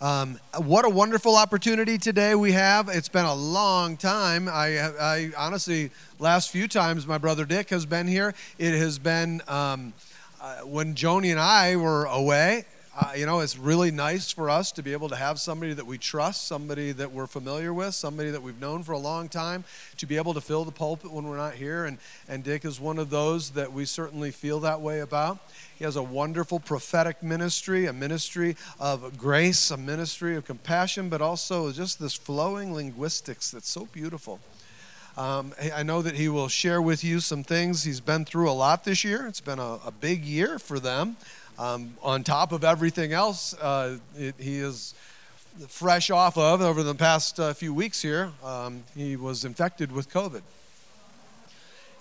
Um, what a wonderful opportunity today we have. It's been a long time. I, I honestly, last few times my brother Dick has been here, it has been um, uh, when Joni and I were away. Uh, you know, it's really nice for us to be able to have somebody that we trust, somebody that we're familiar with, somebody that we've known for a long time, to be able to fill the pulpit when we're not here. And, and Dick is one of those that we certainly feel that way about. He has a wonderful prophetic ministry, a ministry of grace, a ministry of compassion, but also just this flowing linguistics that's so beautiful. Um, I know that he will share with you some things. He's been through a lot this year. It's been a, a big year for them. Um, on top of everything else, uh, it, he is fresh off of over the past uh, few weeks here. Um, he was infected with COVID.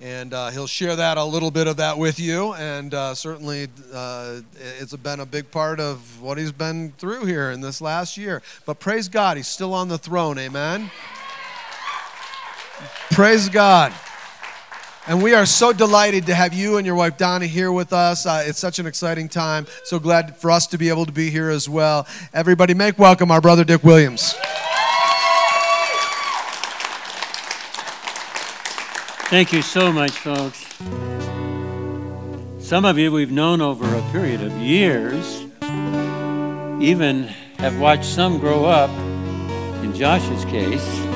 And uh, he'll share that a little bit of that with you. And uh, certainly, uh, it's been a big part of what he's been through here in this last year. But praise God, he's still on the throne. Amen. Praise God. And we are so delighted to have you and your wife Donna here with us. Uh, it's such an exciting time. So glad for us to be able to be here as well. Everybody, make welcome our brother Dick Williams. Thank you so much, folks. Some of you we've known over a period of years, even have watched some grow up, in Josh's case.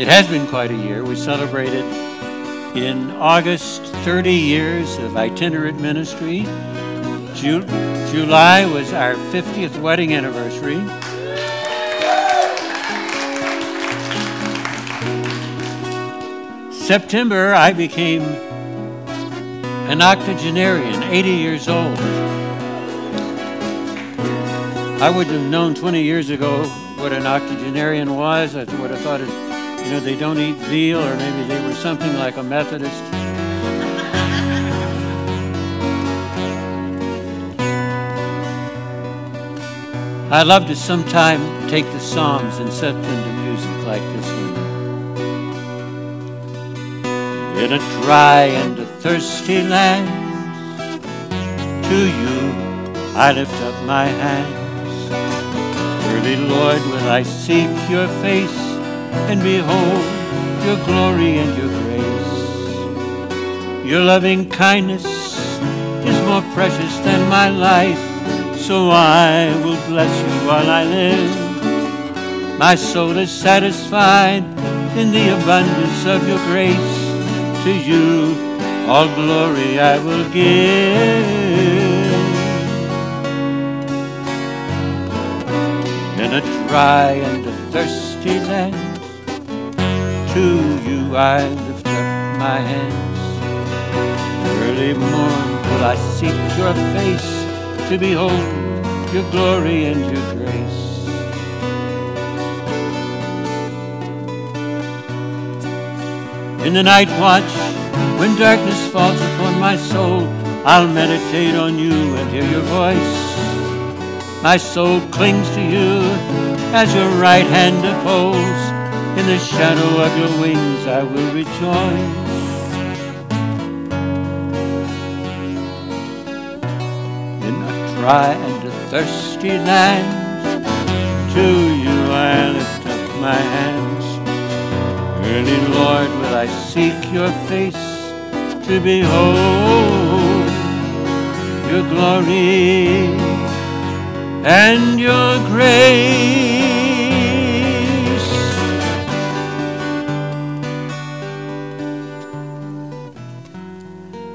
It has been quite a year. We celebrated in August 30 years of itinerant ministry. Ju- July was our 50th wedding anniversary. September, I became an octogenarian, 80 years old. I wouldn't have known 20 years ago what an octogenarian was. I would have thought it you know, they don't eat veal, or maybe they were something like a Methodist. I'd love to sometime take the Psalms and set them to music like this one. In a dry and a thirsty land, to you I lift up my hands. Early, Lord, will I seek your face and behold your glory and your grace. Your loving kindness is more precious than my life, so I will bless you while I live. My soul is satisfied in the abundance of your grace. To you all glory I will give. In a dry and a thirsty land, to you I lift up my hands. Early morn will I seek your face to behold your glory and your grace. In the night watch, when darkness falls upon my soul, I'll meditate on you and hear your voice. My soul clings to you as your right hand upholds in the shadow of your wings I will rejoice. In a dry and a thirsty land, to you I lift up my hands. Early, Lord, will I seek your face to behold your glory and your grace.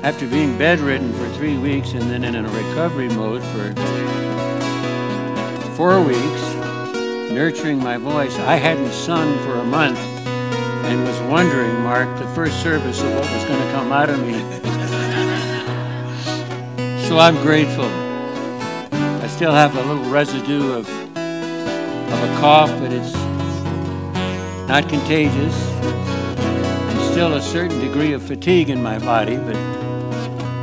After being bedridden for three weeks and then in a recovery mode for four weeks, nurturing my voice, I hadn't sung for a month and was wondering, Mark, the first service of what was going to come out of me. so I'm grateful. I still have a little residue of, of a cough, but it's not contagious. And still a certain degree of fatigue in my body, but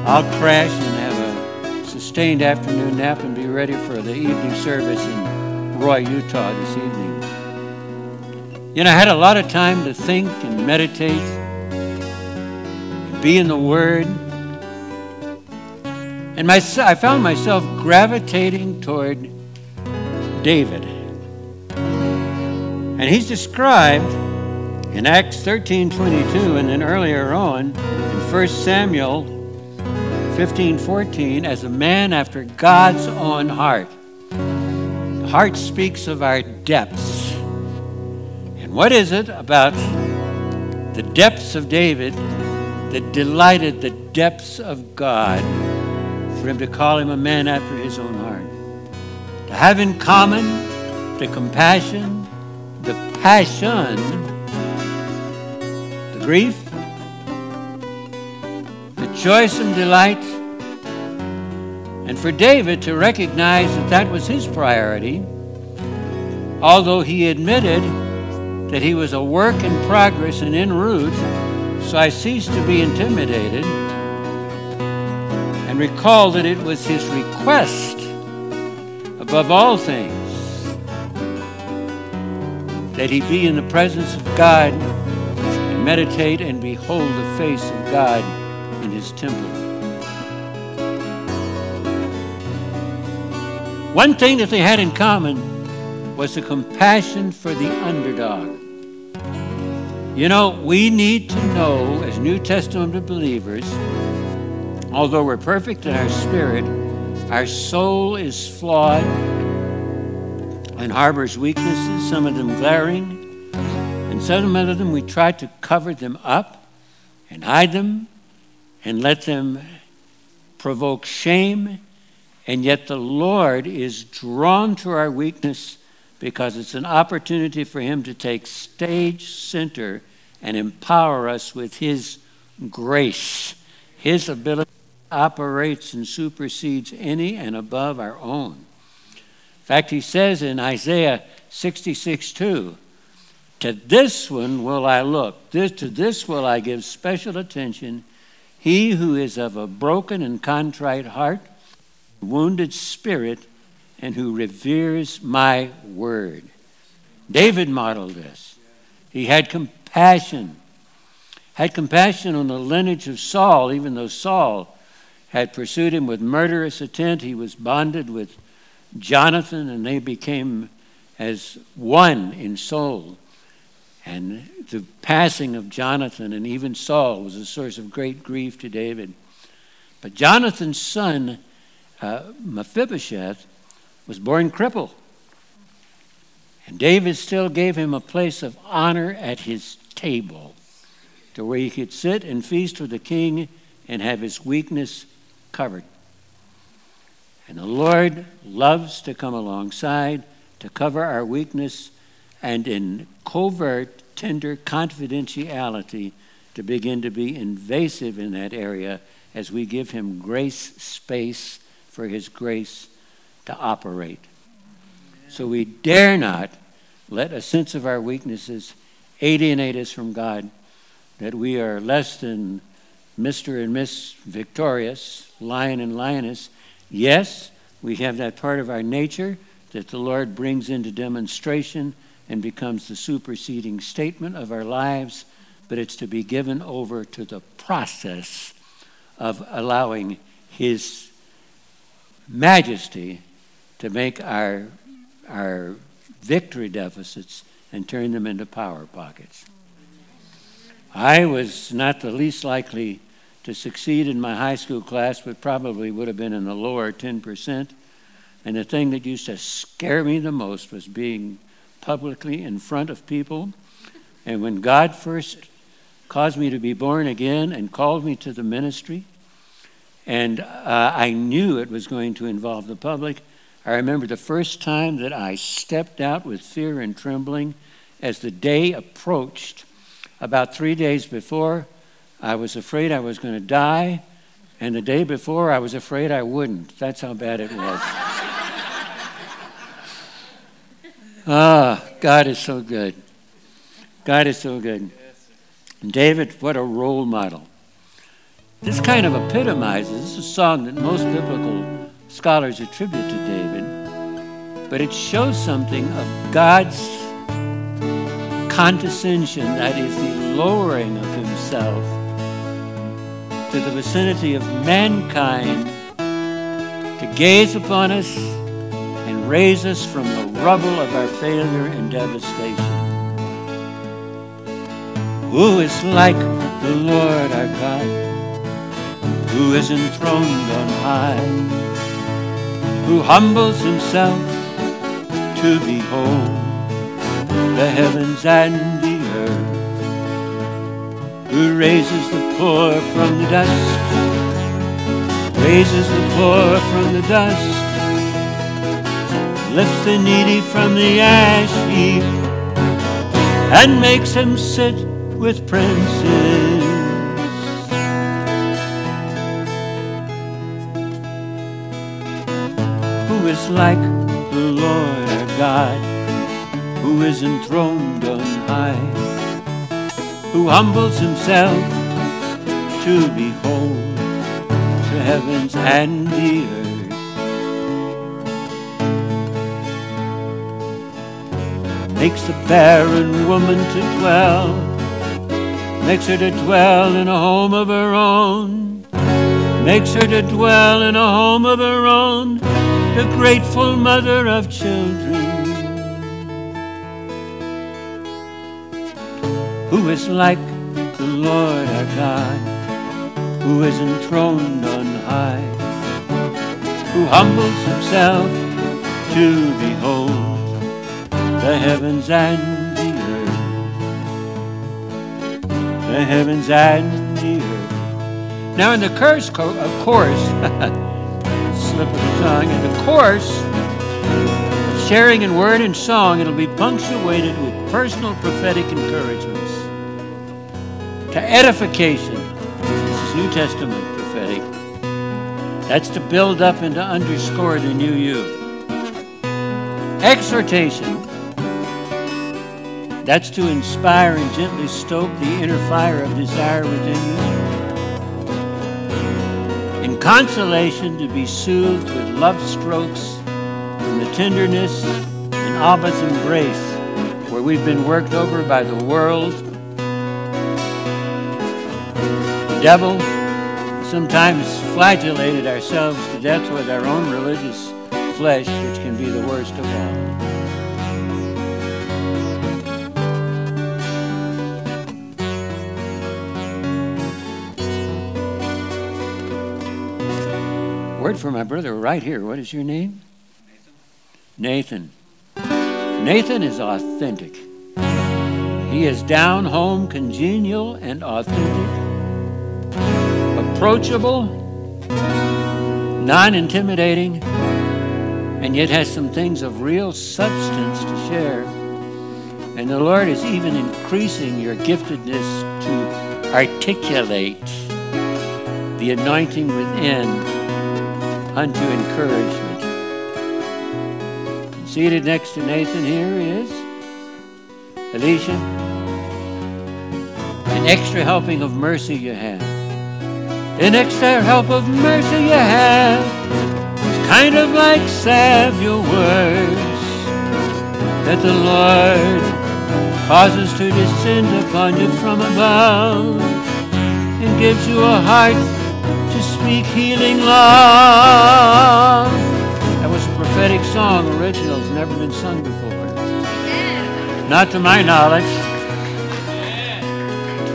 I'll crash and have a sustained afternoon nap and be ready for the evening service in Roy, Utah this evening. You know, I had a lot of time to think and meditate, be in the Word. And my, I found myself gravitating toward David. And he's described in Acts 13 22 and then earlier on in 1 Samuel 15 14 as a man after God's own heart. The heart speaks of our depths. And what is it about the depths of David that delighted the depths of God for him to call him a man after his own heart? To have in common the compassion, the passion, the grief, the choice and delight, and for David to recognize that that was his priority, although he admitted that he was a work in progress and en route, so I ceased to be intimidated and recalled that it was his request above all things that he be in the presence of God and meditate and behold the face of God his temple. One thing that they had in common was the compassion for the underdog. You know, we need to know as New Testament believers, although we're perfect in our spirit, our soul is flawed and harbors weaknesses, some of them glaring, and some of them we try to cover them up and hide them and let them provoke shame. And yet the Lord is drawn to our weakness because it's an opportunity for Him to take stage center and empower us with His grace. His ability operates and supersedes any and above our own. In fact, He says in Isaiah 66 2, to this one will I look, this, to this will I give special attention. He who is of a broken and contrite heart, wounded spirit, and who reveres my word. David modeled this. He had compassion, had compassion on the lineage of Saul, even though Saul had pursued him with murderous intent. He was bonded with Jonathan, and they became as one in soul. And the passing of Jonathan and even Saul was a source of great grief to David. But Jonathan's son, uh, Mephibosheth, was born crippled. And David still gave him a place of honor at his table to where he could sit and feast with the king and have his weakness covered. And the Lord loves to come alongside to cover our weakness and in covert, tender confidentiality to begin to be invasive in that area as we give him grace space for his grace to operate. So we dare not let a sense of our weaknesses alienate us from God, that we are less than Mr. and Miss Victorious, lion and lioness. Yes, we have that part of our nature that the Lord brings into demonstration and becomes the superseding statement of our lives, but it's to be given over to the process of allowing His majesty to make our, our victory deficits and turn them into power pockets. I was not the least likely to succeed in my high school class, but probably would have been in the lower 10%. And the thing that used to scare me the most was being publicly in front of people. And when God first caused me to be born again and called me to the ministry, and uh, I knew it was going to involve the public, I remember the first time that I stepped out with fear and trembling as the day approached. About three days before, I was afraid I was going to die, and the day before, I was afraid I wouldn't. That's how bad it was. ah, God is so good. God is so good. David, what a role model. This kind of epitomizes, this is a song that most biblical scholars attribute to David, but it shows something of God's condescension, that is, the lowering of himself to the vicinity of mankind to gaze upon us and raise us from the rubble of our failure and devastation. Who is like the Lord our God, who is enthroned on high, who humbles himself to behold the heavens and the earth, who raises the poor from the dust, raises the poor from the dust, lifts the needy from the ash heap, and makes him sit with princes. Who is like the Lord our God, who is enthroned on high, who humbles himself to behold the heavens and the earth. Makes the barren woman to dwell makes her to dwell in a home of her own, makes her to dwell in a home of her own, the grateful mother of children. Who is like the Lord our God, who is enthroned on high, who humbles himself to behold the heavens and the earth. The heavens and the earth. Now, in the curse, co- of course, slip of the tongue, in the course, sharing in word and song, it'll be punctuated with personal prophetic encouragements to edification. This is New Testament prophetic. That's to build up and to underscore the new you. Exhortation that's to inspire and gently stoke the inner fire of desire within you. In consolation, to be soothed with love strokes from the tenderness and Abba's embrace, where we've been worked over by the world, the devil, sometimes flagellated ourselves to death with our own religious flesh, which can be the worst of all. Word for my brother right here. What is your name? Nathan. Nathan. Nathan is authentic. He is down home, congenial, and authentic, approachable, non intimidating, and yet has some things of real substance to share. And the Lord is even increasing your giftedness to articulate the anointing within unto encouragement. Seated next to Nathan here is Alicia. An extra helping of mercy you have. An extra help of mercy you have. It's kind of like salve your words that the Lord causes to descend upon you from above and gives you a heart speak healing love. That was a prophetic song, original, it's never been sung before. Not to my knowledge.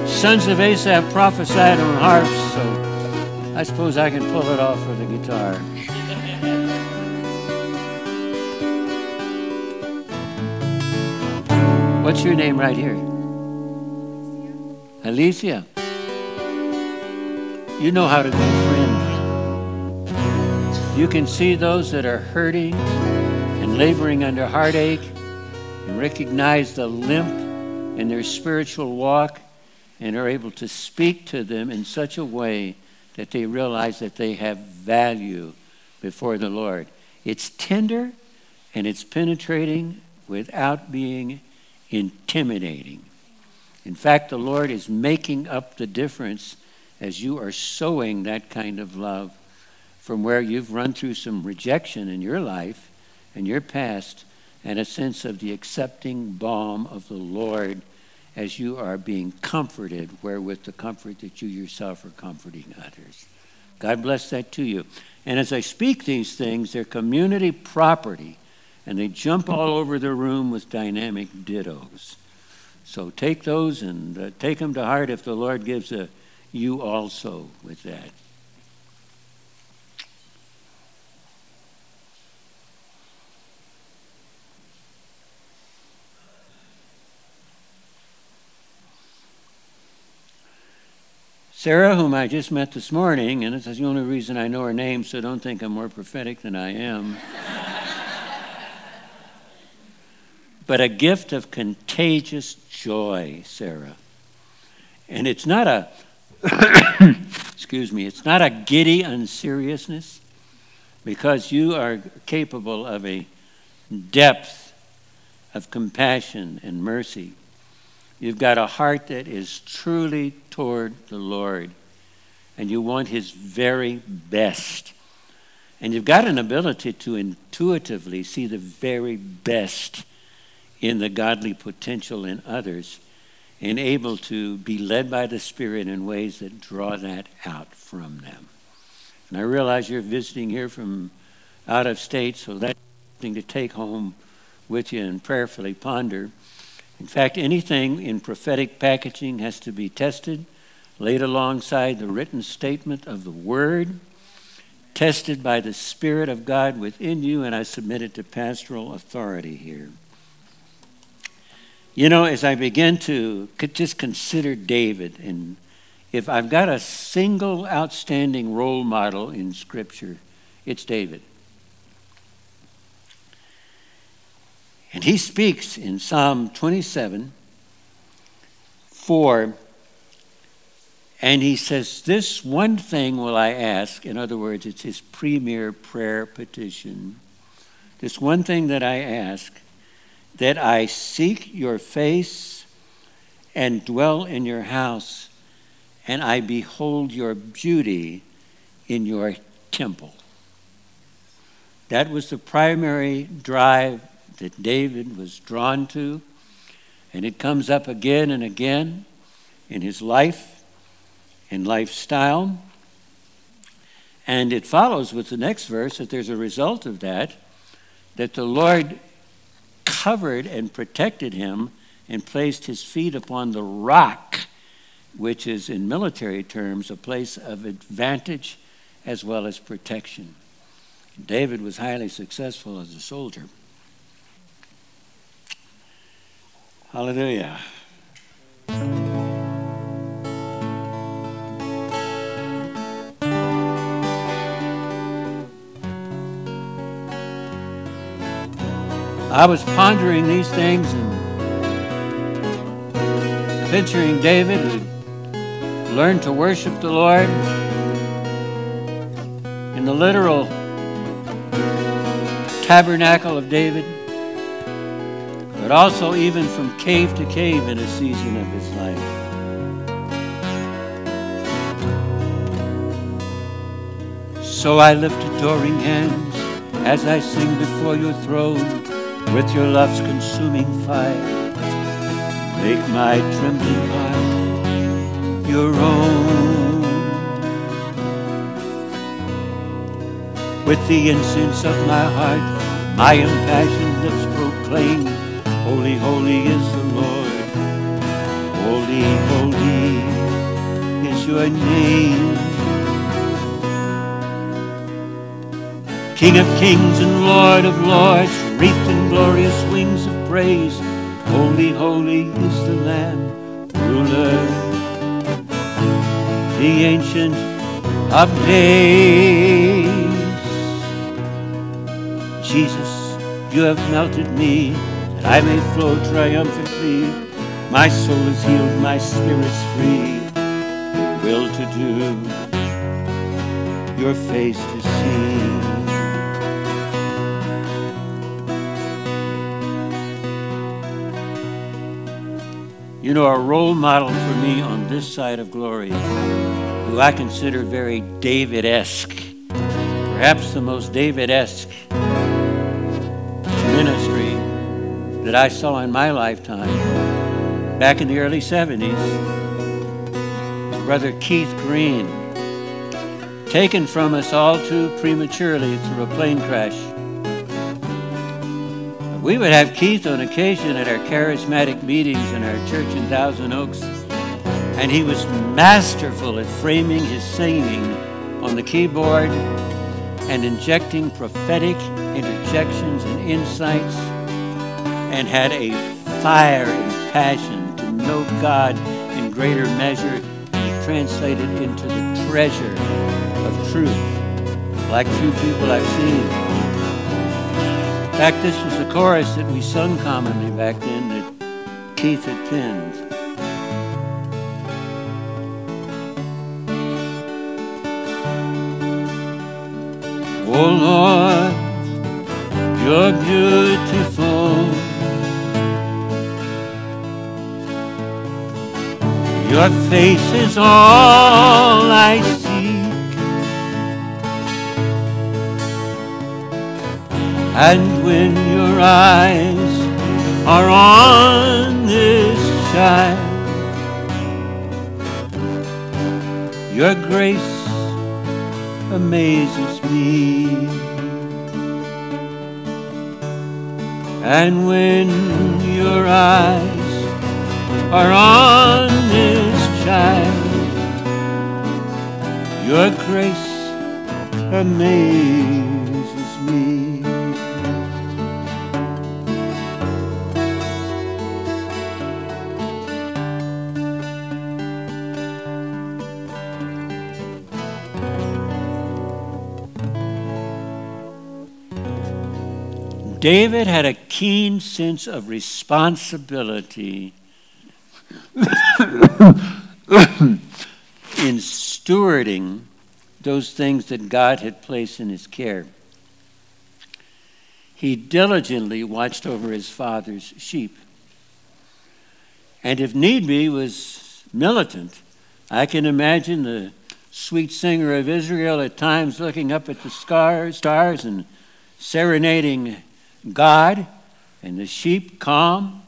Sons of Asaph prophesied on harps, so I suppose I can pull it off with the guitar. What's your name right here? Alicia. You know how to be friends. You can see those that are hurting and laboring under heartache and recognize the limp in their spiritual walk and are able to speak to them in such a way that they realize that they have value before the Lord. It's tender and it's penetrating without being intimidating. In fact, the Lord is making up the difference as you are sowing that kind of love from where you've run through some rejection in your life and your past and a sense of the accepting balm of the Lord as you are being comforted, wherewith the comfort that you yourself are comforting others. God bless that to you. And as I speak these things, they're community property, and they jump all over the room with dynamic dittos. So take those and uh, take them to heart if the Lord gives a you also with that. Sarah, whom I just met this morning, and this is the only reason I know her name, so don't think I'm more prophetic than I am. but a gift of contagious joy, Sarah. And it's not a, excuse me, it's not a giddy unseriousness, because you are capable of a depth of compassion and mercy. You've got a heart that is truly toward the Lord, and you want His very best. And you've got an ability to intuitively see the very best in the godly potential in others and able to be led by the Spirit in ways that draw that out from them. And I realize you're visiting here from out of state, so that's something to take home with you and prayerfully ponder. In fact, anything in prophetic packaging has to be tested, laid alongside the written statement of the Word, tested by the Spirit of God within you, and I submit it to pastoral authority here. You know, as I begin to just consider David, and if I've got a single outstanding role model in Scripture, it's David. And he speaks in Psalm 27 4, and he says, This one thing will I ask. In other words, it's his premier prayer petition. This one thing that I ask, that I seek your face and dwell in your house, and I behold your beauty in your temple. That was the primary drive that David was drawn to, and it comes up again and again in his life and lifestyle. And it follows with the next verse that there's a result of that, that the Lord covered and protected him and placed his feet upon the rock, which is, in military terms, a place of advantage as well as protection. David was highly successful as a soldier. Hallelujah. I was pondering these things and picturing David who learned to worship the Lord in the literal tabernacle of David but also even from cave to cave in a season of his life. So I lift adoring hands as I sing before your throne with your love's consuming fire. Make my trembling heart your own. With the incense of my heart, my impassioned lips proclaim Holy, holy is the Lord. Holy, holy is your name. King of kings and Lord of lords, wreathed in glorious wings of praise. Holy, holy is the Lamb, ruler, the ancient of days. Jesus, you have melted me that I may flow triumphantly. My soul is healed, my spirit's free. Will to do, your face to see. You know, a role model for me on this side of glory, who I consider very David esque, perhaps the most David esque ministry that I saw in my lifetime back in the early 70s. Brother Keith Green. taken from us all too prematurely through a plane crash. We would have Keith on occasion at our charismatic meetings in our church in Thousand Oaks, and he was masterful at framing his singing on the keyboard and injecting prophetic interjections and insights, and had a fire and passion to know God in greater measure and translate it into the treasure of truth, like few people I've seen. In fact, this was the chorus that we sung commonly back then that Keith had penned. Oh Lord, you're beautiful. Your face is all I And when your eyes are on this child, your grace amazes me. And when your eyes are on this child, your grace amazes David had a keen sense of responsibility in stewarding those things that God had placed in his care. He diligently watched over his father's sheep. And if need be, was militant. I can imagine the sweet singer of Israel at times looking up at the stars and serenading God and the sheep calm.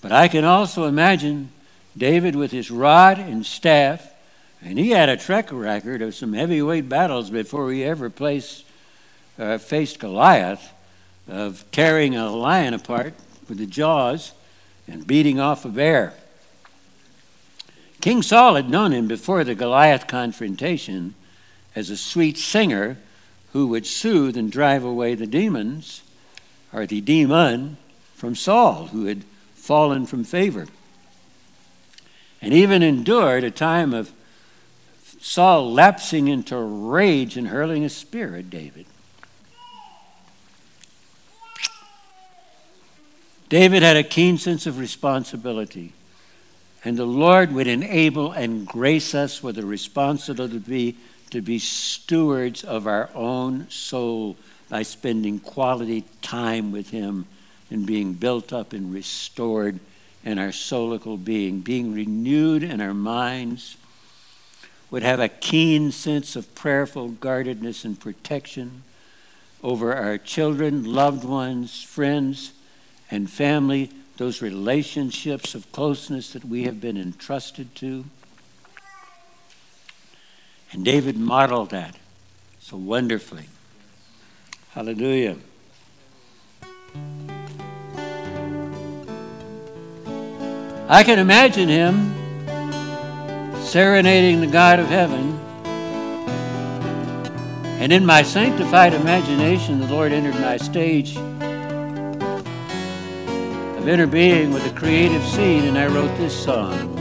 But I can also imagine David with his rod and staff, and he had a track record of some heavyweight battles before he ever placed, uh, faced Goliath, of tearing a lion apart with the jaws and beating off a bear. King Saul had known him before the Goliath confrontation as a sweet singer who would soothe and drive away the demons or the demon from Saul, who had fallen from favor. And even endured a time of Saul lapsing into rage and hurling a spear at David. David had a keen sense of responsibility, and the Lord would enable and grace us with a responsibility to be, to be stewards of our own soul by spending quality time with Him and being built up and restored in our soulical being, being renewed in our minds, would have a keen sense of prayerful guardedness and protection over our children, loved ones, friends, and family, those relationships of closeness that we have been entrusted to. And David modeled that so wonderfully. Hallelujah. I can imagine him serenading the God of heaven. And in my sanctified imagination, the Lord entered my stage of inner being with a creative scene, and I wrote this song.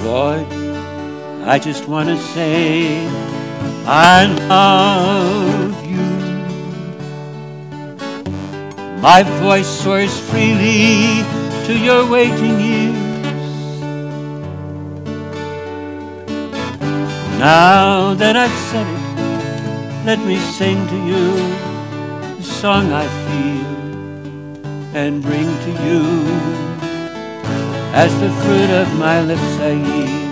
Lord, I just want to say I love you. My voice soars freely to your waiting ears. Now that I've said it, let me sing to you the song I feel and bring to you as the fruit of my lips I yield.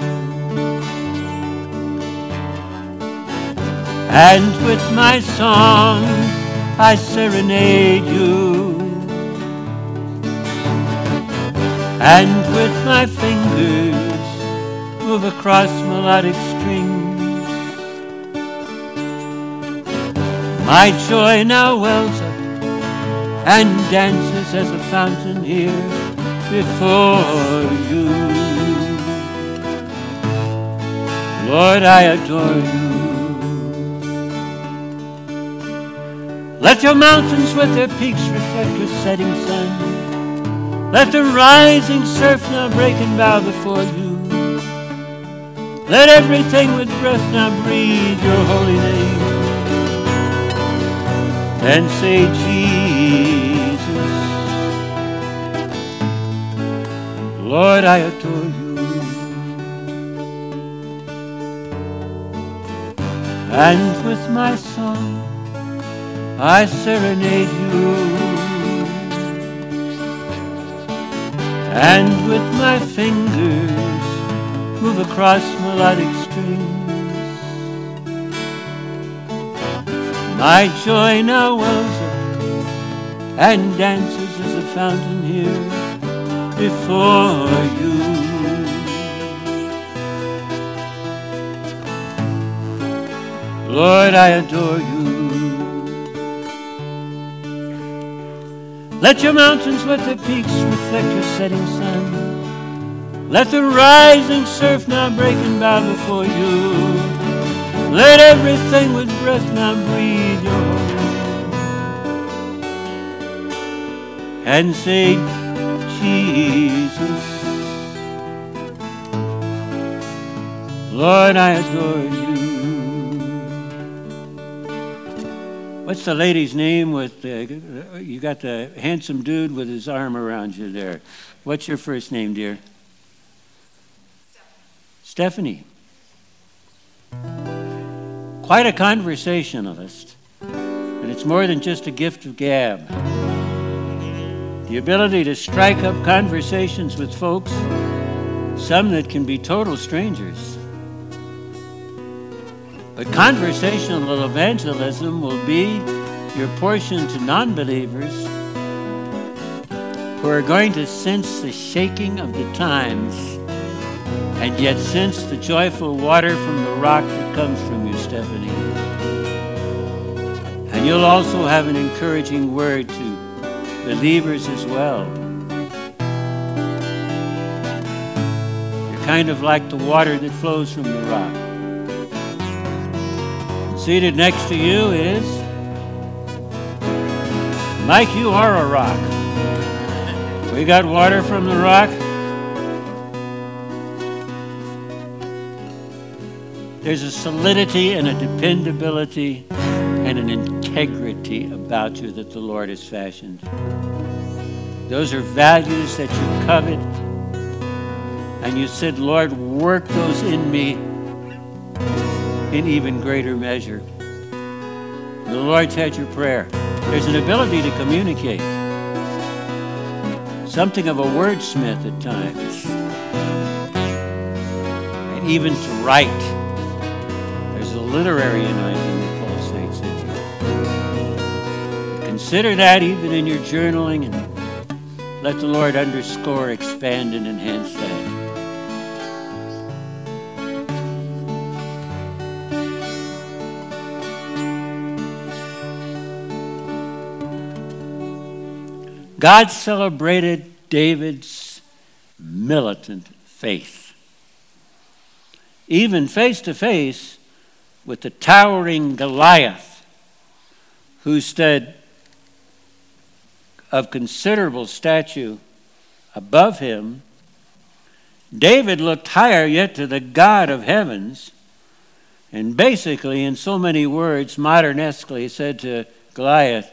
And with my song I serenade you. And with my fingers move across melodic strings. My joy now wells up and dances as a fountain here before you. Lord, I adore you. Let your mountains with their peaks reflect your setting sun. Let the rising surf now break and bow before you. Let everything with breath now breathe your holy name and say, Jesus, Lord, I adore you. And with my song, I serenade you. And with my fingers, move across melodic strings. My joy now wells up and dances as a fountain here before you. Lord, I adore you. Let your mountains let their peaks reflect your setting sun. Let the rising surf now break and bow before you. Let everything with breath now breathe your and say, Jesus, Lord, I adore you. What's the lady's name with the, you got the handsome dude with his arm around you there? What's your first name, dear? Stephanie. Quite a conversationalist. And it's more than just a gift of gab. The ability to strike up conversations with folks, some that can be total strangers. But conversational evangelism will be your portion to non believers who are going to sense the shaking of the times and yet sense the joyful water from the rock that comes from you, Stephanie. And you'll also have an encouraging word to believers as well. You're kind of like the water that flows from the rock. Seated next to you is Mike, you are a rock. We got water from the rock. There's a solidity and a dependability and an integrity about you that the Lord has fashioned. Those are values that you covet. And you said, Lord, work those in me in even greater measure. The Lord's had your prayer. There's an ability to communicate, something of a wordsmith at times, and even to write. There's a literary anointing that pulsates in you. Consider that even in your journaling and let the Lord underscore, expand, and enhance that. God celebrated David's militant faith. Even face to face with the towering Goliath, who stood of considerable stature above him, David looked higher yet to the God of heavens, and basically, in so many words, modernesquely said to Goliath,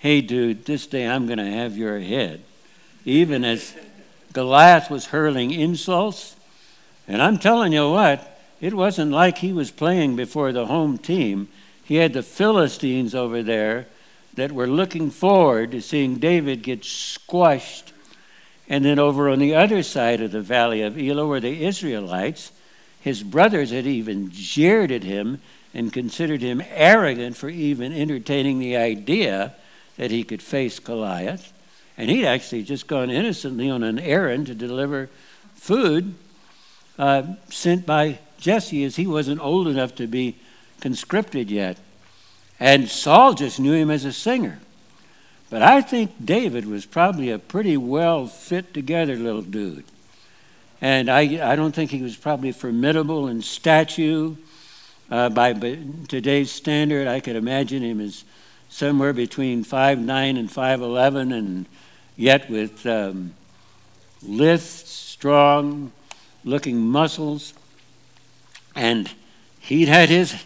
Hey, dude, this day I'm going to have your head. Even as Goliath was hurling insults. And I'm telling you what, it wasn't like he was playing before the home team. He had the Philistines over there that were looking forward to seeing David get squashed. And then over on the other side of the valley of Elah were the Israelites. His brothers had even jeered at him and considered him arrogant for even entertaining the idea that he could face Goliath. And he'd actually just gone innocently on an errand to deliver food uh, sent by Jesse, as he wasn't old enough to be conscripted yet. And Saul just knew him as a singer. But I think David was probably a pretty well fit together little dude. And I, I don't think he was probably formidable in stature. Uh, by today's standard, I could imagine him as somewhere between 5'9 and 5'11, and yet with um, lithe, strong looking muscles. And he'd had his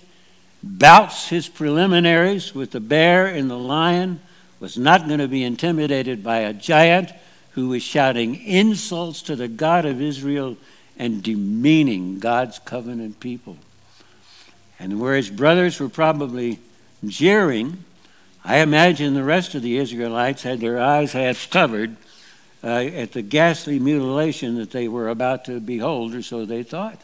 bouts, his preliminaries with the bear and the lion, was not going to be intimidated by a giant who was shouting insults to the God of Israel and demeaning God's covenant people. And where his brothers were probably jeering, I imagine the rest of the Israelites had their eyes half covered uh, at the ghastly mutilation that they were about to behold, or so they thought.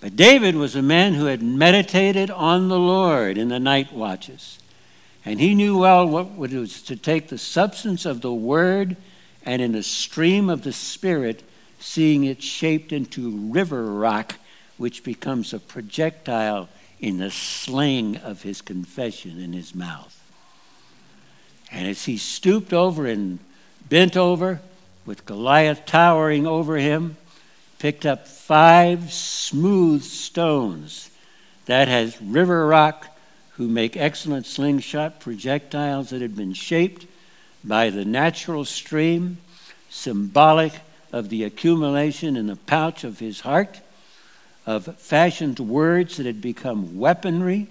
But David was a man who had meditated on the Lord in the night watches. And he knew well what it was to take the substance of the word and in the stream of the Spirit, seeing it shaped into river rock, which becomes a projectile in the sling of his confession in his mouth. And as he stooped over and bent over, with Goliath towering over him, picked up five smooth stones that has river rock who make excellent slingshot projectiles that had been shaped by the natural stream, symbolic of the accumulation in the pouch of his heart of fashioned words that had become weaponry.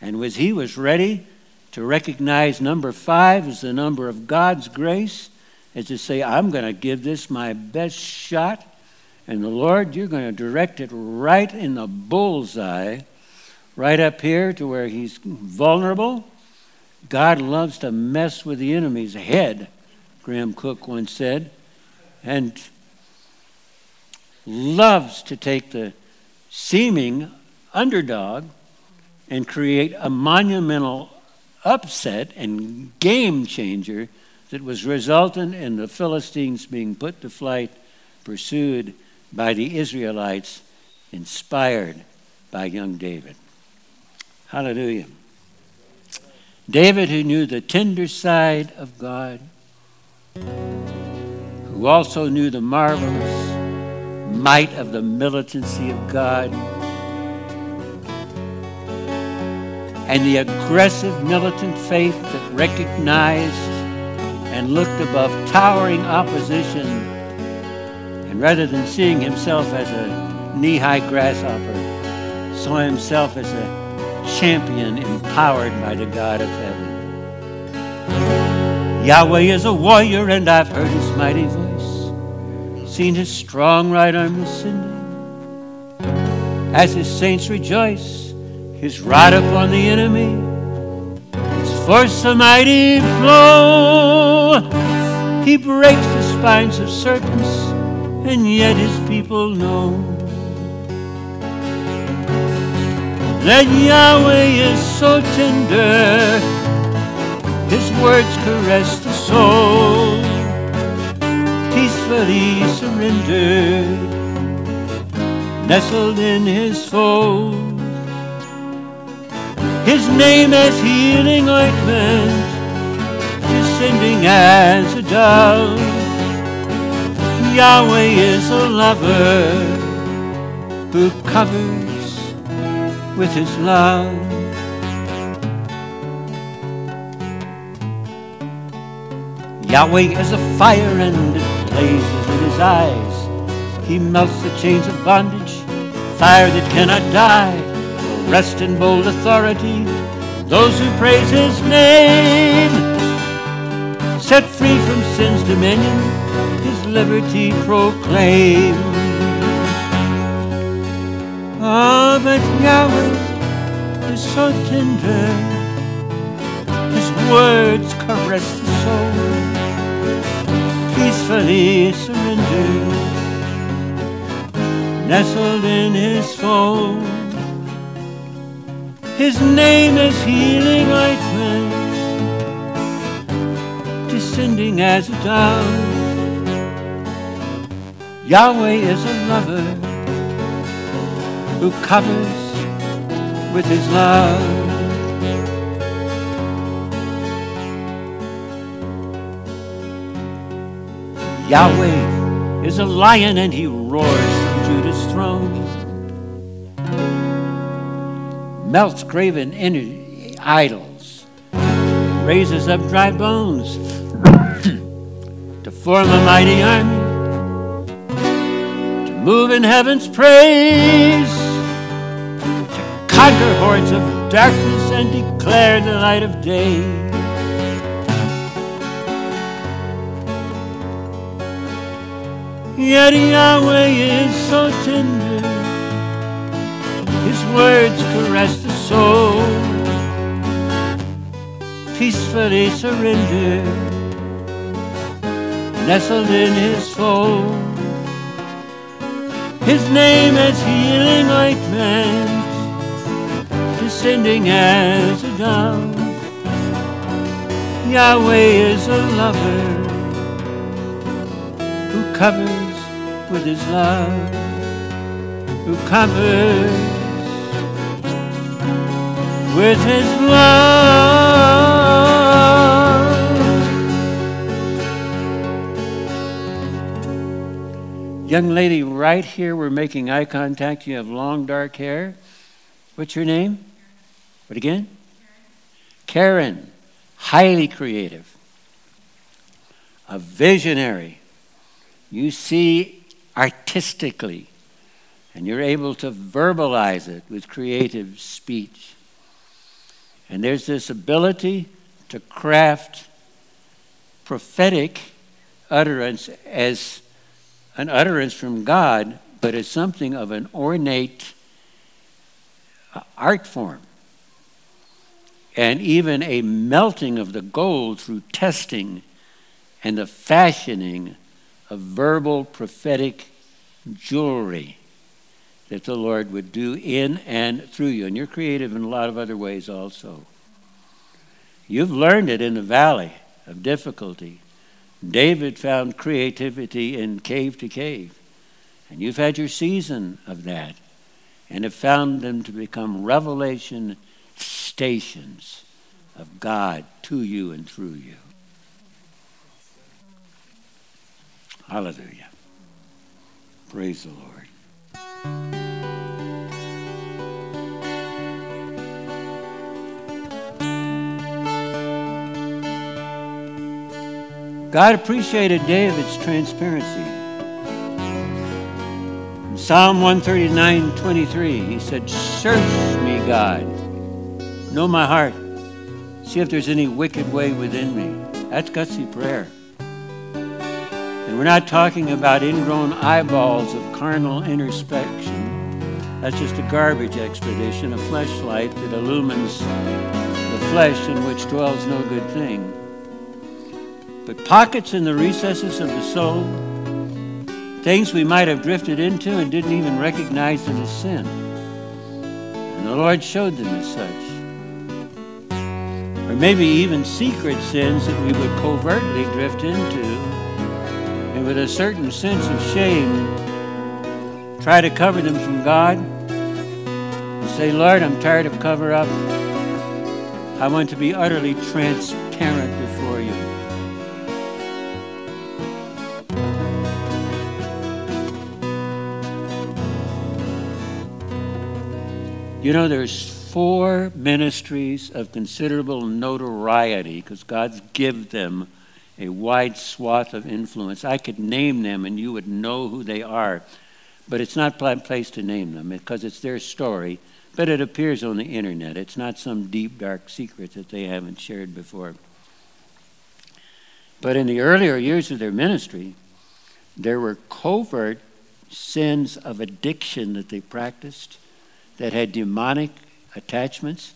And as he was ready to recognize number five as the number of God's grace, as to say, I'm going to give this my best shot. And the Lord, you're going to direct it right in the bullseye, right up here to where he's vulnerable. God loves to mess with the enemy's head, Graham Cooke once said, and loves to take the seeming underdog and create a monumental upset and game changer that was resultant in the Philistines being put to flight, pursued by the Israelites, inspired by young David. Hallelujah. David, who knew the tender side of God, who also knew the marvelous might of the militancy of God and the aggressive militant faith that recognized and looked above towering opposition and rather than seeing himself as a knee-high grasshopper saw himself as a champion empowered by the God of heaven. Yahweh is a warrior and I've heard his mighty voice seen his strong right arm ascending. As his saints rejoice, his rod upon the enemy, his force a mighty flow. He breaks the spines of serpents, and yet his people know that Yahweh is so tender, his words caress the soul peacefully surrendered, nestled in his fold. His name as healing ointment, descending as a dove. Yahweh is a lover who covers with his love. Yahweh is a fire and it blazes in his eyes. He melts the chains of bondage, fire that cannot die, rest in bold authority. Those who praise his name, set free from sin's dominion, his liberty proclaim. Ah, oh, but Yahweh is so tender, his words caress the soul peacefully surrendered, nestled in his fold. His name is healing ointment, descending as a dove. Yahweh is a lover who covers with his love. Yahweh is a lion and he roars from Judah's throne. Melts graven idols, raises up dry bones to form a mighty army, to move in heaven's praise, to conquer hordes of darkness and declare the light of day. Yet Yahweh is so tender, His words caress the soul, peacefully surrender, nestled in His fold. His name is healing ointment, descending as a dove. Yahweh is a lover who covers with his love, who covers with his love. Young lady, right here, we're making eye contact. You have long dark hair. What's your name? What again? Karen. Karen. Highly creative. A visionary. You see artistically, and you're able to verbalize it with creative speech. And there's this ability to craft prophetic utterance as an utterance from God, but as something of an ornate uh, art form. And even a melting of the gold through testing and the fashioning of verbal prophetic jewelry that the Lord would do in and through you. And you're creative in a lot of other ways also. You've learned it in the valley of difficulty. David found creativity in cave to cave. And you've had your season of that and have found them to become revelation stations of God to you and through you. Hallelujah. Praise the Lord. God appreciated David's transparency. In Psalm 139 23, he said, Search me, God. Know my heart. See if there's any wicked way within me. That's gutsy prayer. And we're not talking about ingrown eyeballs of carnal introspection. That's just a garbage expedition, a fleshlight that illumines the flesh in which dwells no good thing. But pockets in the recesses of the soul, things we might have drifted into and didn't even recognize it as sin. And the Lord showed them as such. Or maybe even secret sins that we would covertly drift into with a certain sense of shame, try to cover them from God and say, Lord, I'm tired of cover up. I want to be utterly transparent before you. You know, there's four ministries of considerable notoriety because God's give them a wide swath of influence. I could name them and you would know who they are, but it's not a place to name them because it's their story, but it appears on the internet. It's not some deep, dark secret that they haven't shared before. But in the earlier years of their ministry, there were covert sins of addiction that they practiced that had demonic attachments.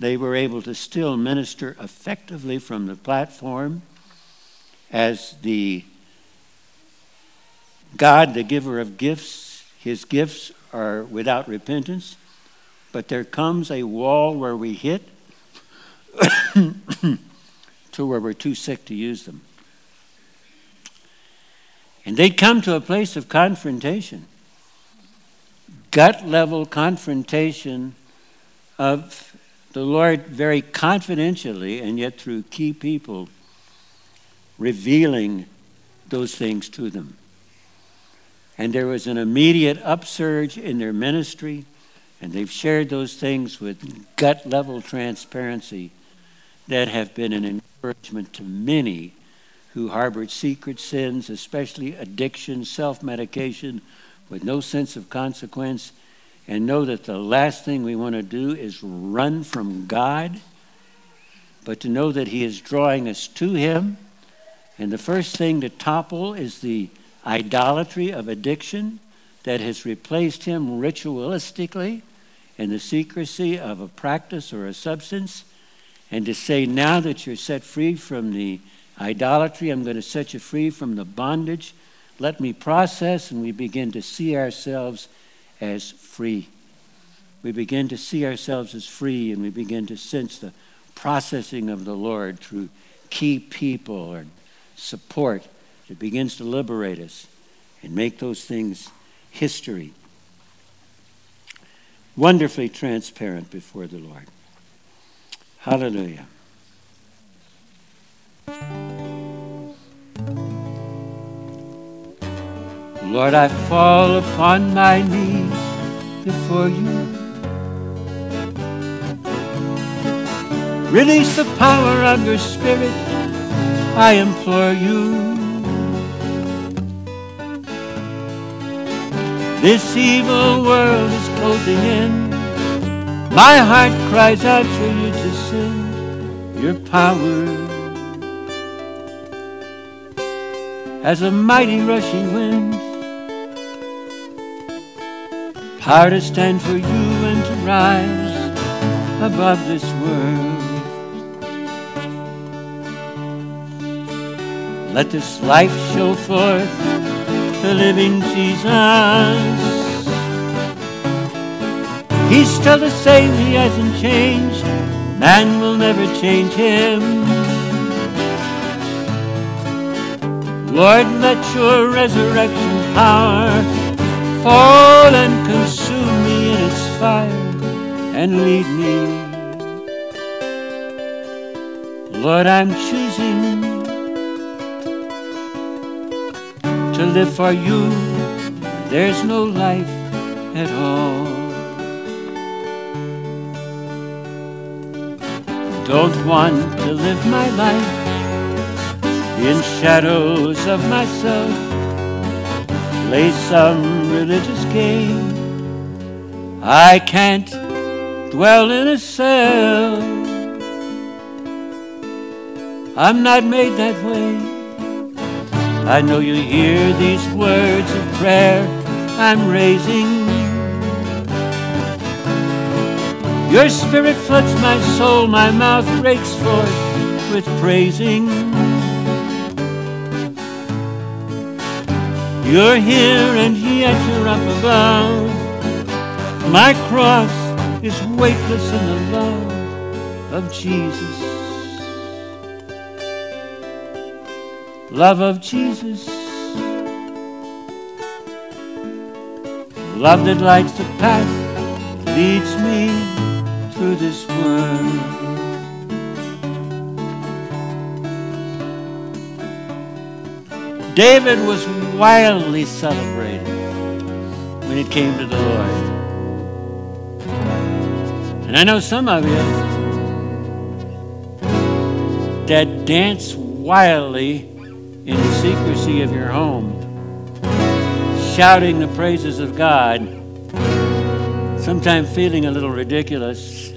They were able to still minister effectively from the platform as the God, the giver of gifts, his gifts are without repentance, but there comes a wall where we hit to where we're too sick to use them. And they'd come to a place of confrontation, gut level confrontation of the Lord very confidentially and yet through key people revealing those things to them. And there was an immediate upsurge in their ministry, and they've shared those things with gut level transparency that have been an encouragement to many who harbored secret sins, especially addiction, self medication, with no sense of consequence, and know that the last thing we want to do is run from God, but to know that He is drawing us to Him. And the first thing to topple is the idolatry of addiction that has replaced Him ritualistically in the secrecy of a practice or a substance. And to say, now that you're set free from the idolatry, I'm going to set you free from the bondage. Let me process, and we begin to see ourselves as free. We begin to see ourselves as free, and we begin to sense the processing of the Lord through key people or support that begins to liberate us and make those things history. Wonderfully transparent before the Lord. Hallelujah. Lord, I fall upon my knees before you. Release the power of your spirit, I implore you. This evil world is closing in. My heart cries out for you to send your power. As a mighty rushing wind, Power to stand for you and to rise above this world. Let this life show forth the living Jesus. He's still the same, he hasn't changed. Man will never change him. Lord, let your resurrection power fall and consume me in its fire and lead me. Lord, I'm choosing to live for you. There's no life at all. Don't want to live my life in shadows of myself play some religious game. I can't dwell in a cell. I'm not made that way. I know you hear these words of prayer I'm raising. Your spirit floods my soul, my mouth breaks forth with praising. You're here and yet you're up above. My cross is weightless in the love of Jesus. Love of Jesus. Love that lights the path, leads me through this world. David was wildly celebrated when it came to the Lord. And I know some of you that dance wildly in the secrecy of your home, shouting the praises of God, sometimes feeling a little ridiculous.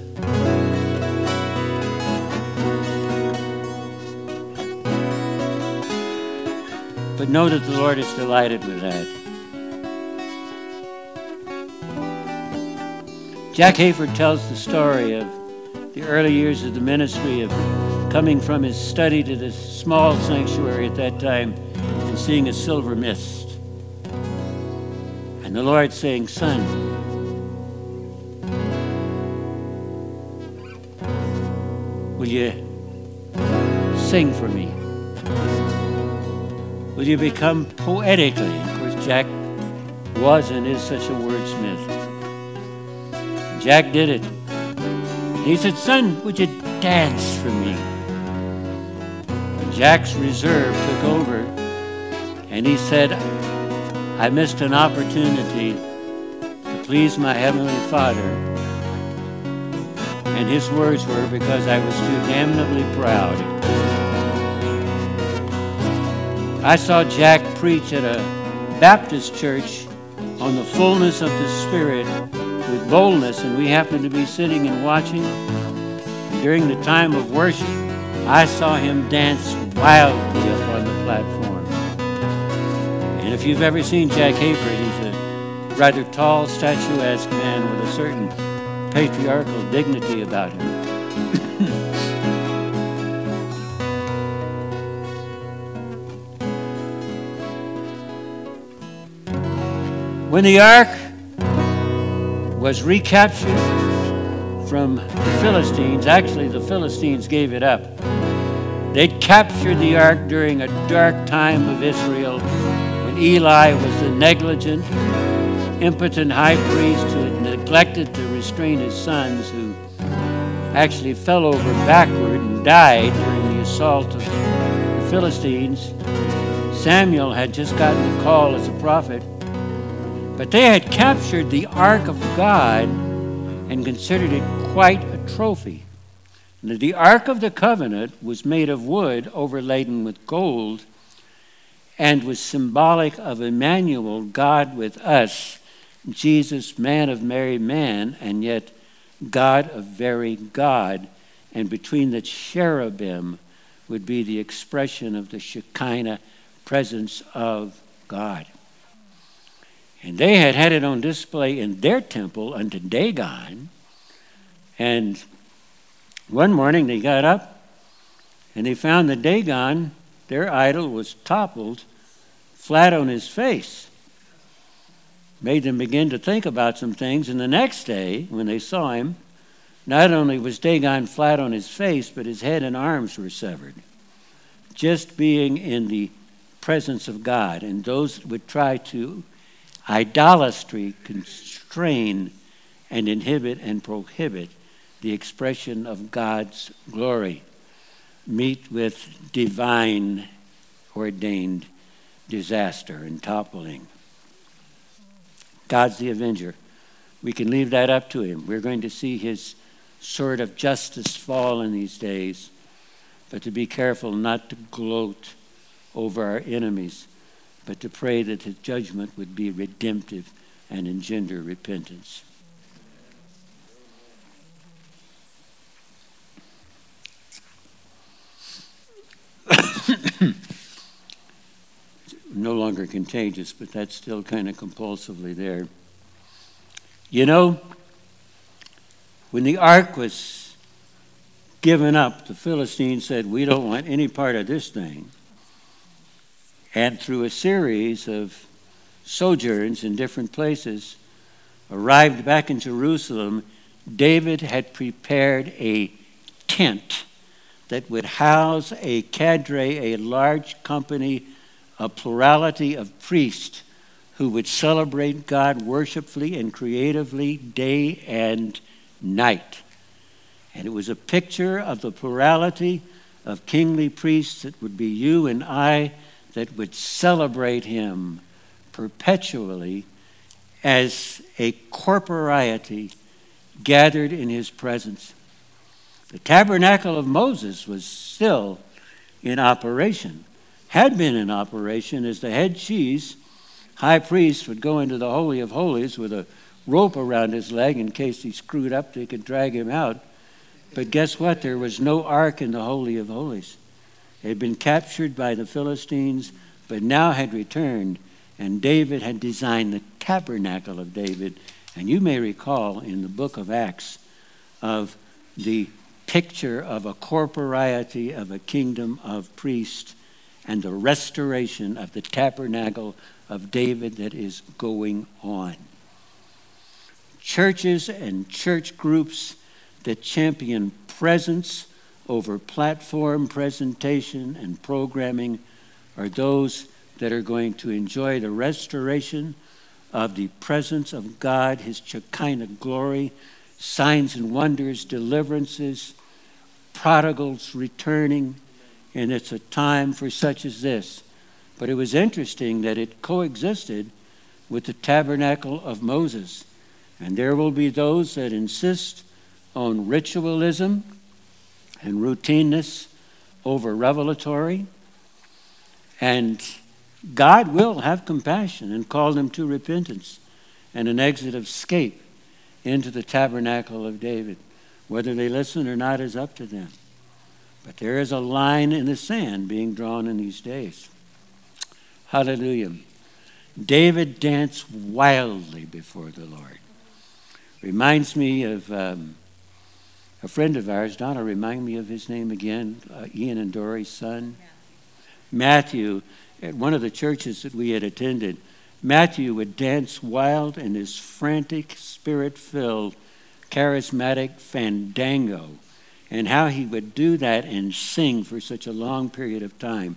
But know that the Lord is delighted with that. Jack Hayford tells the story of the early years of the ministry of coming from his study to this small sanctuary at that time and seeing a silver mist. And the Lord saying, Son, will you sing for me? Will you become poetically? Of course, Jack was and is such a wordsmith. Jack did it. He said, Son, would you dance for me? Jack's reserve took over, and he said, I missed an opportunity to please my Heavenly Father. And his words were, because I was too damnably proud. I saw Jack preach at a Baptist church on the fullness of the Spirit with boldness, and we happened to be sitting and watching. And during the time of worship, I saw him dance wildly up on the platform. And if you've ever seen Jack Hayford, he's a rather tall, statuesque man with a certain patriarchal dignity about him. when the ark was recaptured from the Philistines, actually, the Philistines gave it up. They'd captured the ark during a dark time of Israel when Eli was the negligent, impotent high priest who had neglected to restrain his sons, who actually fell over backward and died during the assault of the Philistines. Samuel had just gotten the call as a prophet, but they had captured the ark of God and considered it quite a trophy. The Ark of the Covenant was made of wood overladen with gold and was symbolic of Emmanuel, God with us, Jesus, man of Mary, man, and yet God of very God. And between the cherubim would be the expression of the Shekinah presence of God. And they had had it on display in their temple unto Dagon. And one morning they got up and they found that Dagon, their idol, was toppled flat on his face. Made them begin to think about some things. And the next day, when they saw him, not only was Dagon flat on his face, but his head and arms were severed. Just being in the presence of God. And those that would try to idolatry constrain and inhibit and prohibit the expression of God's glory, meet with divine ordained disaster and toppling. God's the avenger. We can leave that up to him. We're going to see his sword of justice fall in these days, but to be careful not to gloat over our enemies, but to pray that his judgment would be redemptive and engender repentance. No longer contagious, but that's still kind of compulsively there. You know, when the ark was given up, the Philistines said, We don't want any part of this thing. And through a series of sojourns in different places, arrived back in Jerusalem, David had prepared a tent that would house a cadre, a large company a plurality of priests who would celebrate God worshipfully and creatively day and night. And it was a picture of the plurality of kingly priests that would be you and I that would celebrate him perpetually as a corporeity gathered in his presence. The tabernacle of Moses was still in operation had been in operation as the head cheese high priest would go into the Holy of Holies with a rope around his leg in case he screwed up, they could drag him out. But guess what? There was no ark in the Holy of Holies. It had been captured by the Philistines, but now had returned, and David had designed the tabernacle of David. And you may recall in the book of Acts of the picture of a corporeity of a kingdom of priests and the restoration of the tabernacle of David that is going on. Churches and church groups that champion presence over platform presentation and programming are those that are going to enjoy the restoration of the presence of God, His Shekinah glory, signs and wonders, deliverances, prodigals returning, and it's a time for such as this. But it was interesting that it coexisted with the tabernacle of Moses. And there will be those that insist on ritualism and routineness over revelatory. And God will have compassion and call them to repentance and an exit of escape into the tabernacle of David. Whether they listen or not is up to them. But there is a line in the sand being drawn in these days. Hallelujah. David danced wildly before the Lord. Reminds me of um, a friend of ours, Donna, remind me of his name again, uh, Ian and Dory's son. Yeah. Matthew, at one of the churches that we had attended, Matthew would dance wild in his frantic, spirit filled, charismatic fandango. And how he would do that and sing for such a long period of time.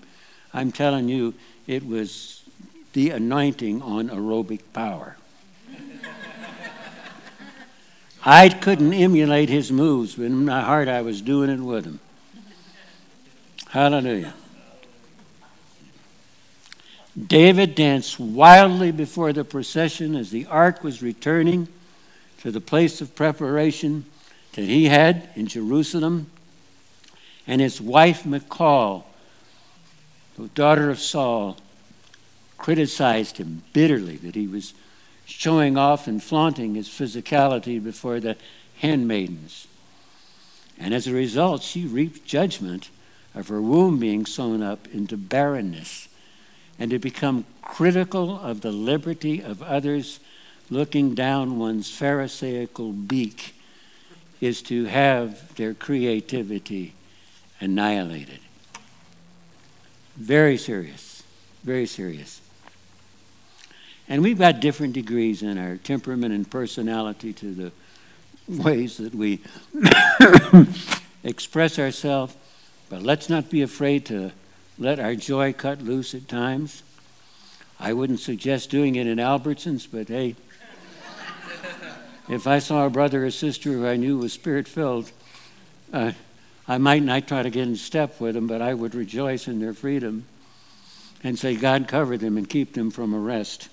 I'm telling you, it was the anointing on aerobic power. I couldn't emulate his moves, but in my heart I was doing it with him. Hallelujah. David danced wildly before the procession as the ark was returning to the place of preparation that he had in Jerusalem. And his wife, Michal, the daughter of Saul, criticized him bitterly that he was showing off and flaunting his physicality before the handmaidens. And as a result, she reaped judgment of her womb being sewn up into barrenness and to become critical of the liberty of others looking down one's Pharisaical beak is to have their creativity annihilated. Very serious, very serious. And we've got different degrees in our temperament and personality to the ways that we express ourselves. But let's not be afraid to let our joy cut loose at times. I wouldn't suggest doing it in Albertsons, but hey, if I saw a brother or sister who I knew was spirit filled, uh, I might not try to get in step with them, but I would rejoice in their freedom and say, God, cover them and keep them from arrest.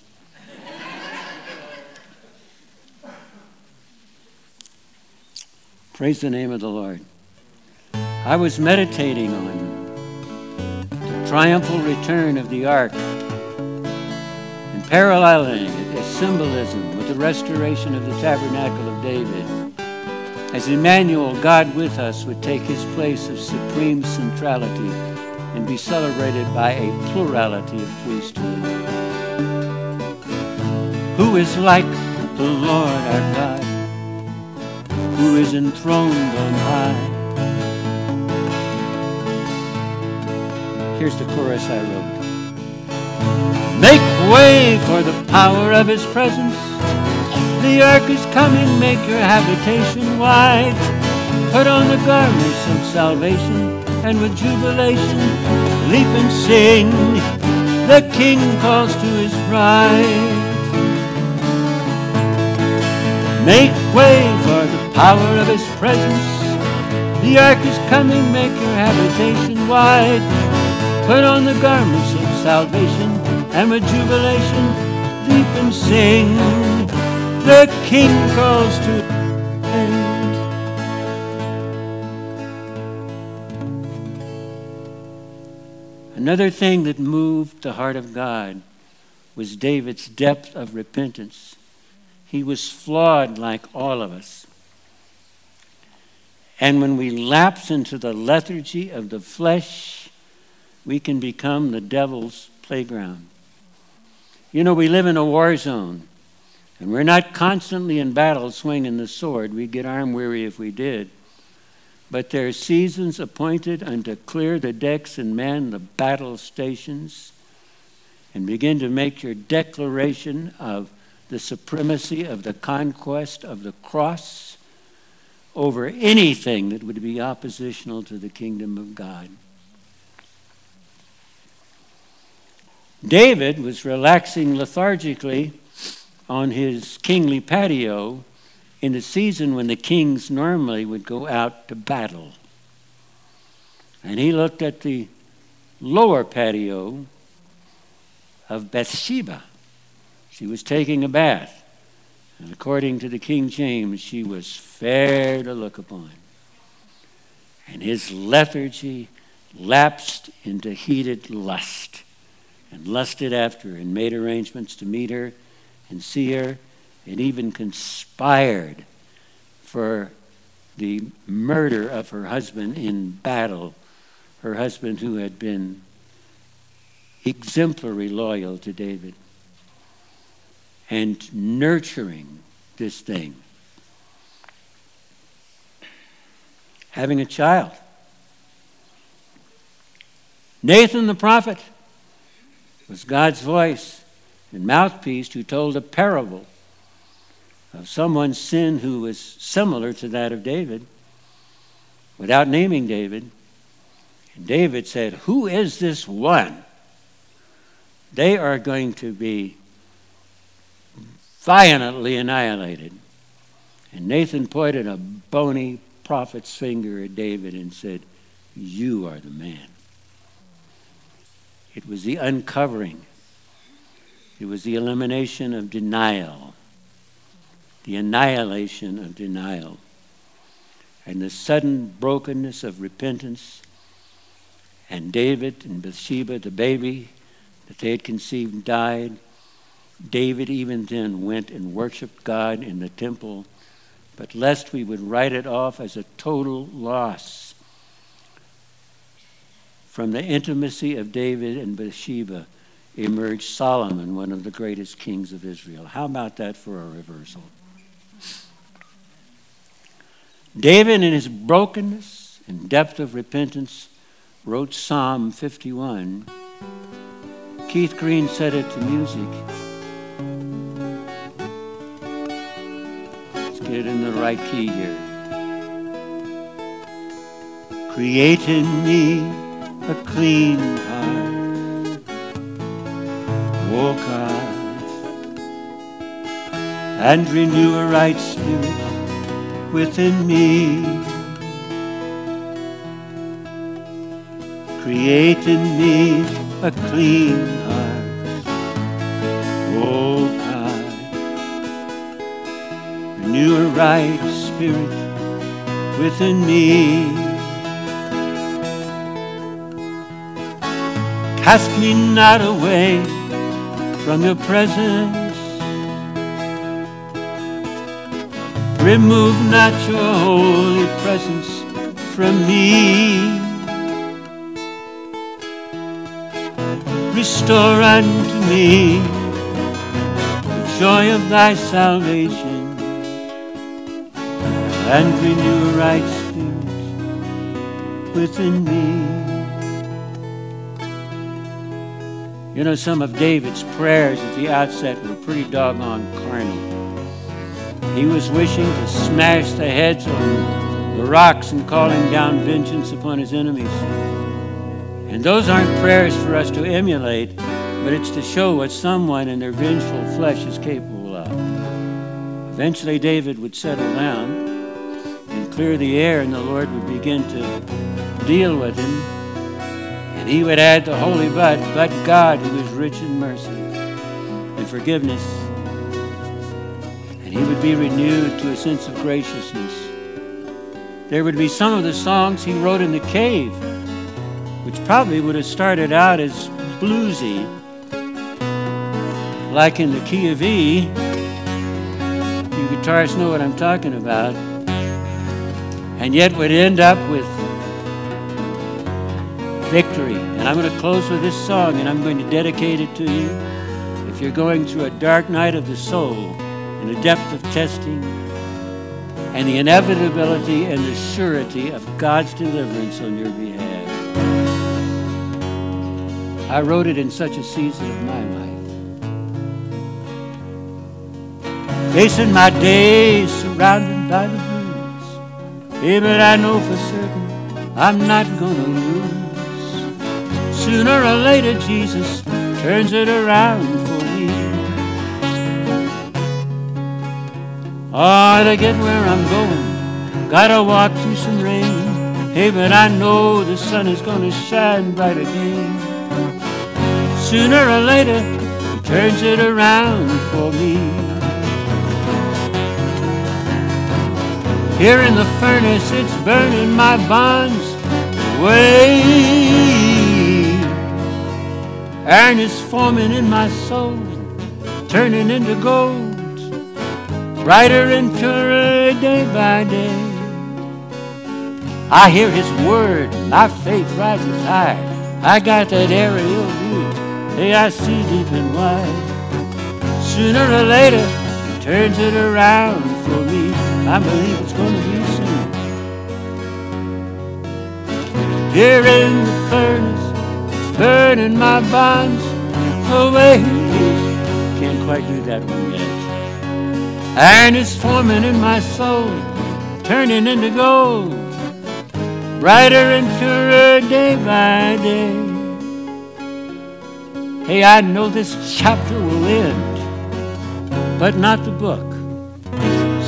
Praise the name of the Lord. I was meditating on the triumphal return of the ark paralleling it as symbolism with the restoration of the tabernacle of David. As Emmanuel, God with us, would take his place of supreme centrality and be celebrated by a plurality of priesthood. Who is like the Lord our God? who is enthroned on high. Here's the chorus I wrote. Make way for the power of his presence. The ark is coming, make your habitation wide. Put on the garments of salvation, and with jubilation leap and sing. The king calls to his bride. Make way for the power of his presence. The ark is coming, make your habitation wide. Put on the garments of salvation, and with jubilation leap and sing. The King calls to end. Another thing that moved the heart of God was David's depth of repentance. He was flawed like all of us. And when we lapse into the lethargy of the flesh, we can become the devil's playground. You know, we live in a war zone, and we're not constantly in battle swinging the sword. We'd get arm weary if we did. But there are seasons appointed unto clear the decks and man the battle stations, and begin to make your declaration of the supremacy of the conquest of the cross over anything that would be oppositional to the kingdom of God. David was relaxing lethargically on his kingly patio in the season when the kings normally would go out to battle. And he looked at the lower patio of Bathsheba. She was taking a bath. And according to the King James, she was fair to look upon. And his lethargy lapsed into heated lust and lusted after and made arrangements to meet her and see her and even conspired for the murder of her husband in battle, her husband who had been exemplary loyal to David and nurturing this thing. Having a child. Nathan the prophet was God's voice and mouthpiece who told a parable of someone's sin who was similar to that of David without naming David. And David said, Who is this one? They are going to be violently annihilated. And Nathan pointed a bony prophet's finger at David and said, You are the man. It was the uncovering, it was the elimination of denial, the annihilation of denial, and the sudden brokenness of repentance. And David and Bathsheba, the baby that they had conceived, died. David even then went and worshiped God in the temple, but lest we would write it off as a total loss from the intimacy of David and Bathsheba emerged Solomon, one of the greatest kings of Israel. How about that for a reversal? David, in his brokenness and depth of repentance, wrote Psalm 51. Keith Green set it to music. Let's get it in the right key here. Create in me a clean heart. Oh God, and renew a right spirit within me. Create in me a clean heart. Oh God, renew a right spirit within me. Cast me not away from your presence. Remove not your holy presence from me. Restore unto me the joy of thy salvation and renew right spirit within me. You know, some of David's prayers at the outset were pretty doggone carnal. He was wishing to smash the heads on the rocks and calling down vengeance upon his enemies. And those aren't prayers for us to emulate, but it's to show what someone in their vengeful flesh is capable of. Eventually, David would settle down and clear the air, and the Lord would begin to deal with him he would add the holy but, but God who is rich in mercy and forgiveness. And he would be renewed to a sense of graciousness. There would be some of the songs he wrote in the cave, which probably would have started out as bluesy, like in the key of E. You guitarists know what I'm talking about. And yet would end up with victory. And I'm going to close with this song, and I'm going to dedicate it to you. If you're going through a dark night of the soul, in a depth of testing, and the inevitability and the surety of God's deliverance on your behalf. I wrote it in such a season of my life. Facing my days surrounded by the blues. Hey, but I know for certain I'm not gonna lose. Sooner or later, Jesus turns it around for me. Oh, to get where I'm going, gotta walk through some rain. Hey, but I know the sun is gonna shine bright again. Sooner or later, he turns it around for me. Here in the furnace, it's burning my bonds away. Iron is forming in my soul, turning into gold brighter and purer day by day. I hear his word, my faith rises high. I got that aerial view, hey, I see deep and wide. Sooner or later, he turns it around for me. I believe it's gonna be soon. Here in the furnace, burning my bonds away. Can't quite do that one yet. Iron is forming in my soul, turning into gold, brighter and purer day by day. Hey, I know this chapter will end, but not the book.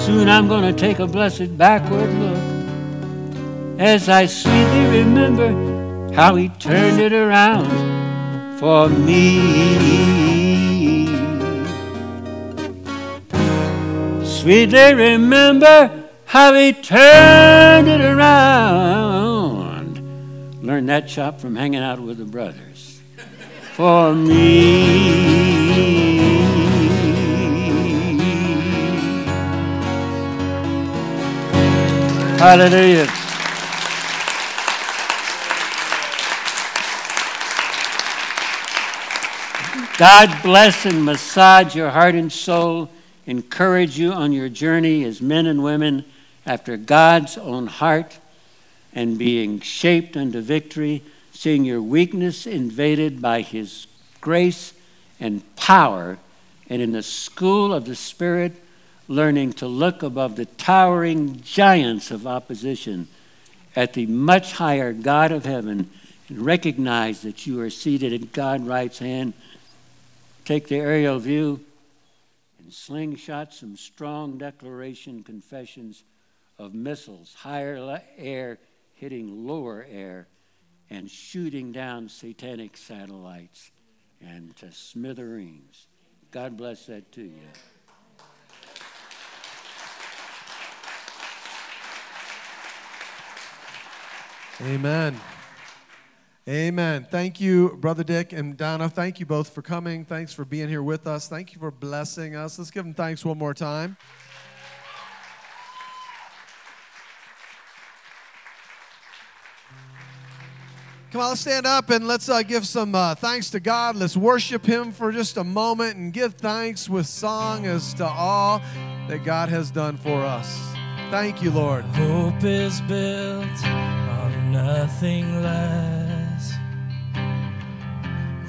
Soon I'm going to take a blessed backward look as I sweetly remember how he turned it around for me. Sweetly remember how he turned it around. Learned that chop from hanging out with the brothers. For me. Hallelujah. God bless and massage your heart and soul encourage you on your journey as men and women after God's own heart and being shaped unto victory, seeing your weakness invaded by His grace and power, and in the school of the Spirit, learning to look above the towering giants of opposition at the much higher God of heaven and recognize that you are seated at God's right hand. Take the aerial view and slingshot some strong declaration confessions of missiles, higher air hitting lower air, and shooting down satanic satellites and to smithereens. God bless that to you. Amen. Amen. Thank you, Brother Dick and Donna. Thank you both for coming. Thanks for being here with us. Thank you for blessing us. Let's give them thanks one more time. Come on, let's stand up and let's uh, give some uh, thanks to God. Let's worship Him for just a moment and give thanks with song as to all that God has done for us. Thank you, Lord. Hope is built on nothing less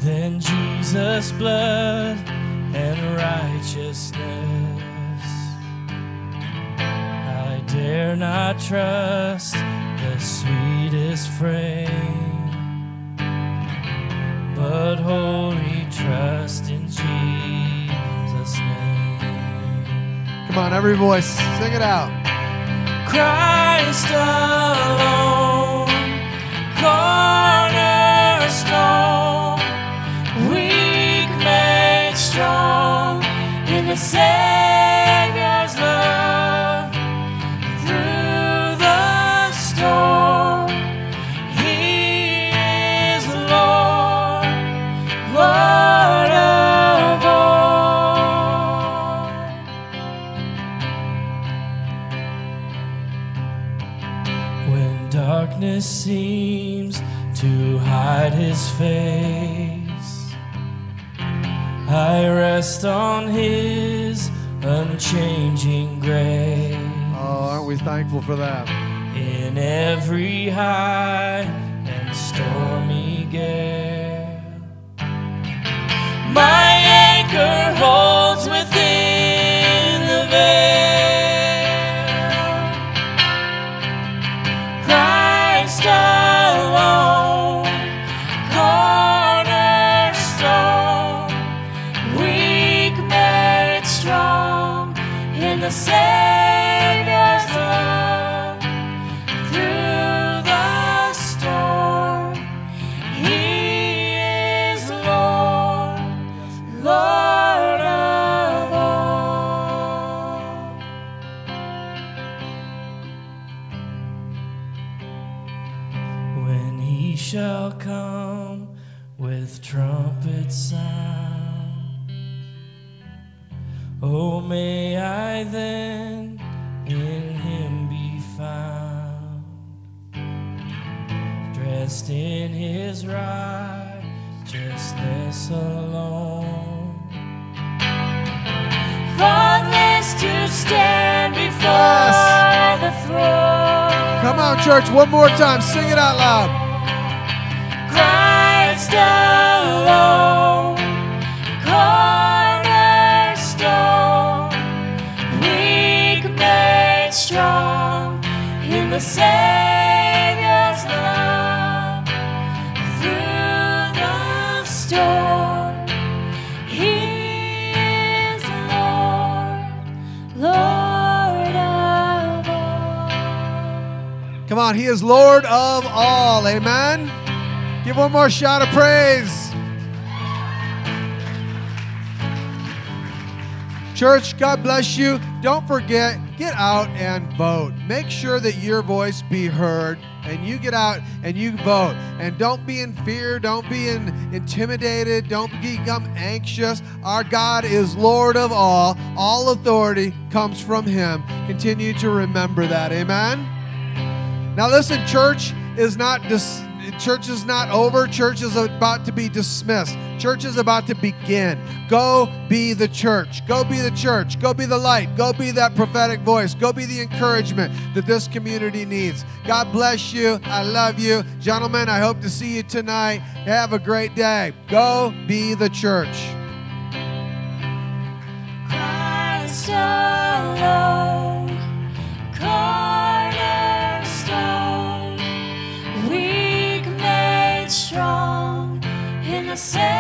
than Jesus' blood and righteousness. I dare not trust the sweetest frame, but wholly trust in Jesus' name. Come on, every voice, sing it out. Christ alone, cornerstone in I rest on His unchanging grace. Oh, aren't we thankful for that? In every high and stormy gale, my anchor holds within righteousness alone. Faultless to stand before the throne. Come on, church, one more time. Sing it out loud. Christ alone, cornerstone, weak made strong in the Savior's Come on, He is Lord of all. Amen. Give one more shout of praise. Church, God bless you. Don't forget, get out and vote. Make sure that your voice be heard and you get out and you vote. And don't be in fear, don't be in, intimidated, don't become anxious. Our God is Lord of all. All authority comes from Him. Continue to remember that. Amen. Now listen, church is not dis- church is not over. Church is about to be dismissed. Church is about to begin. Go be the church. Go be the church. Go be the light. Go be that prophetic voice. Go be the encouragement that this community needs. God bless you. I love you. Gentlemen, I hope to see you tonight. Have a great day. Go be the church. Christ alone, weak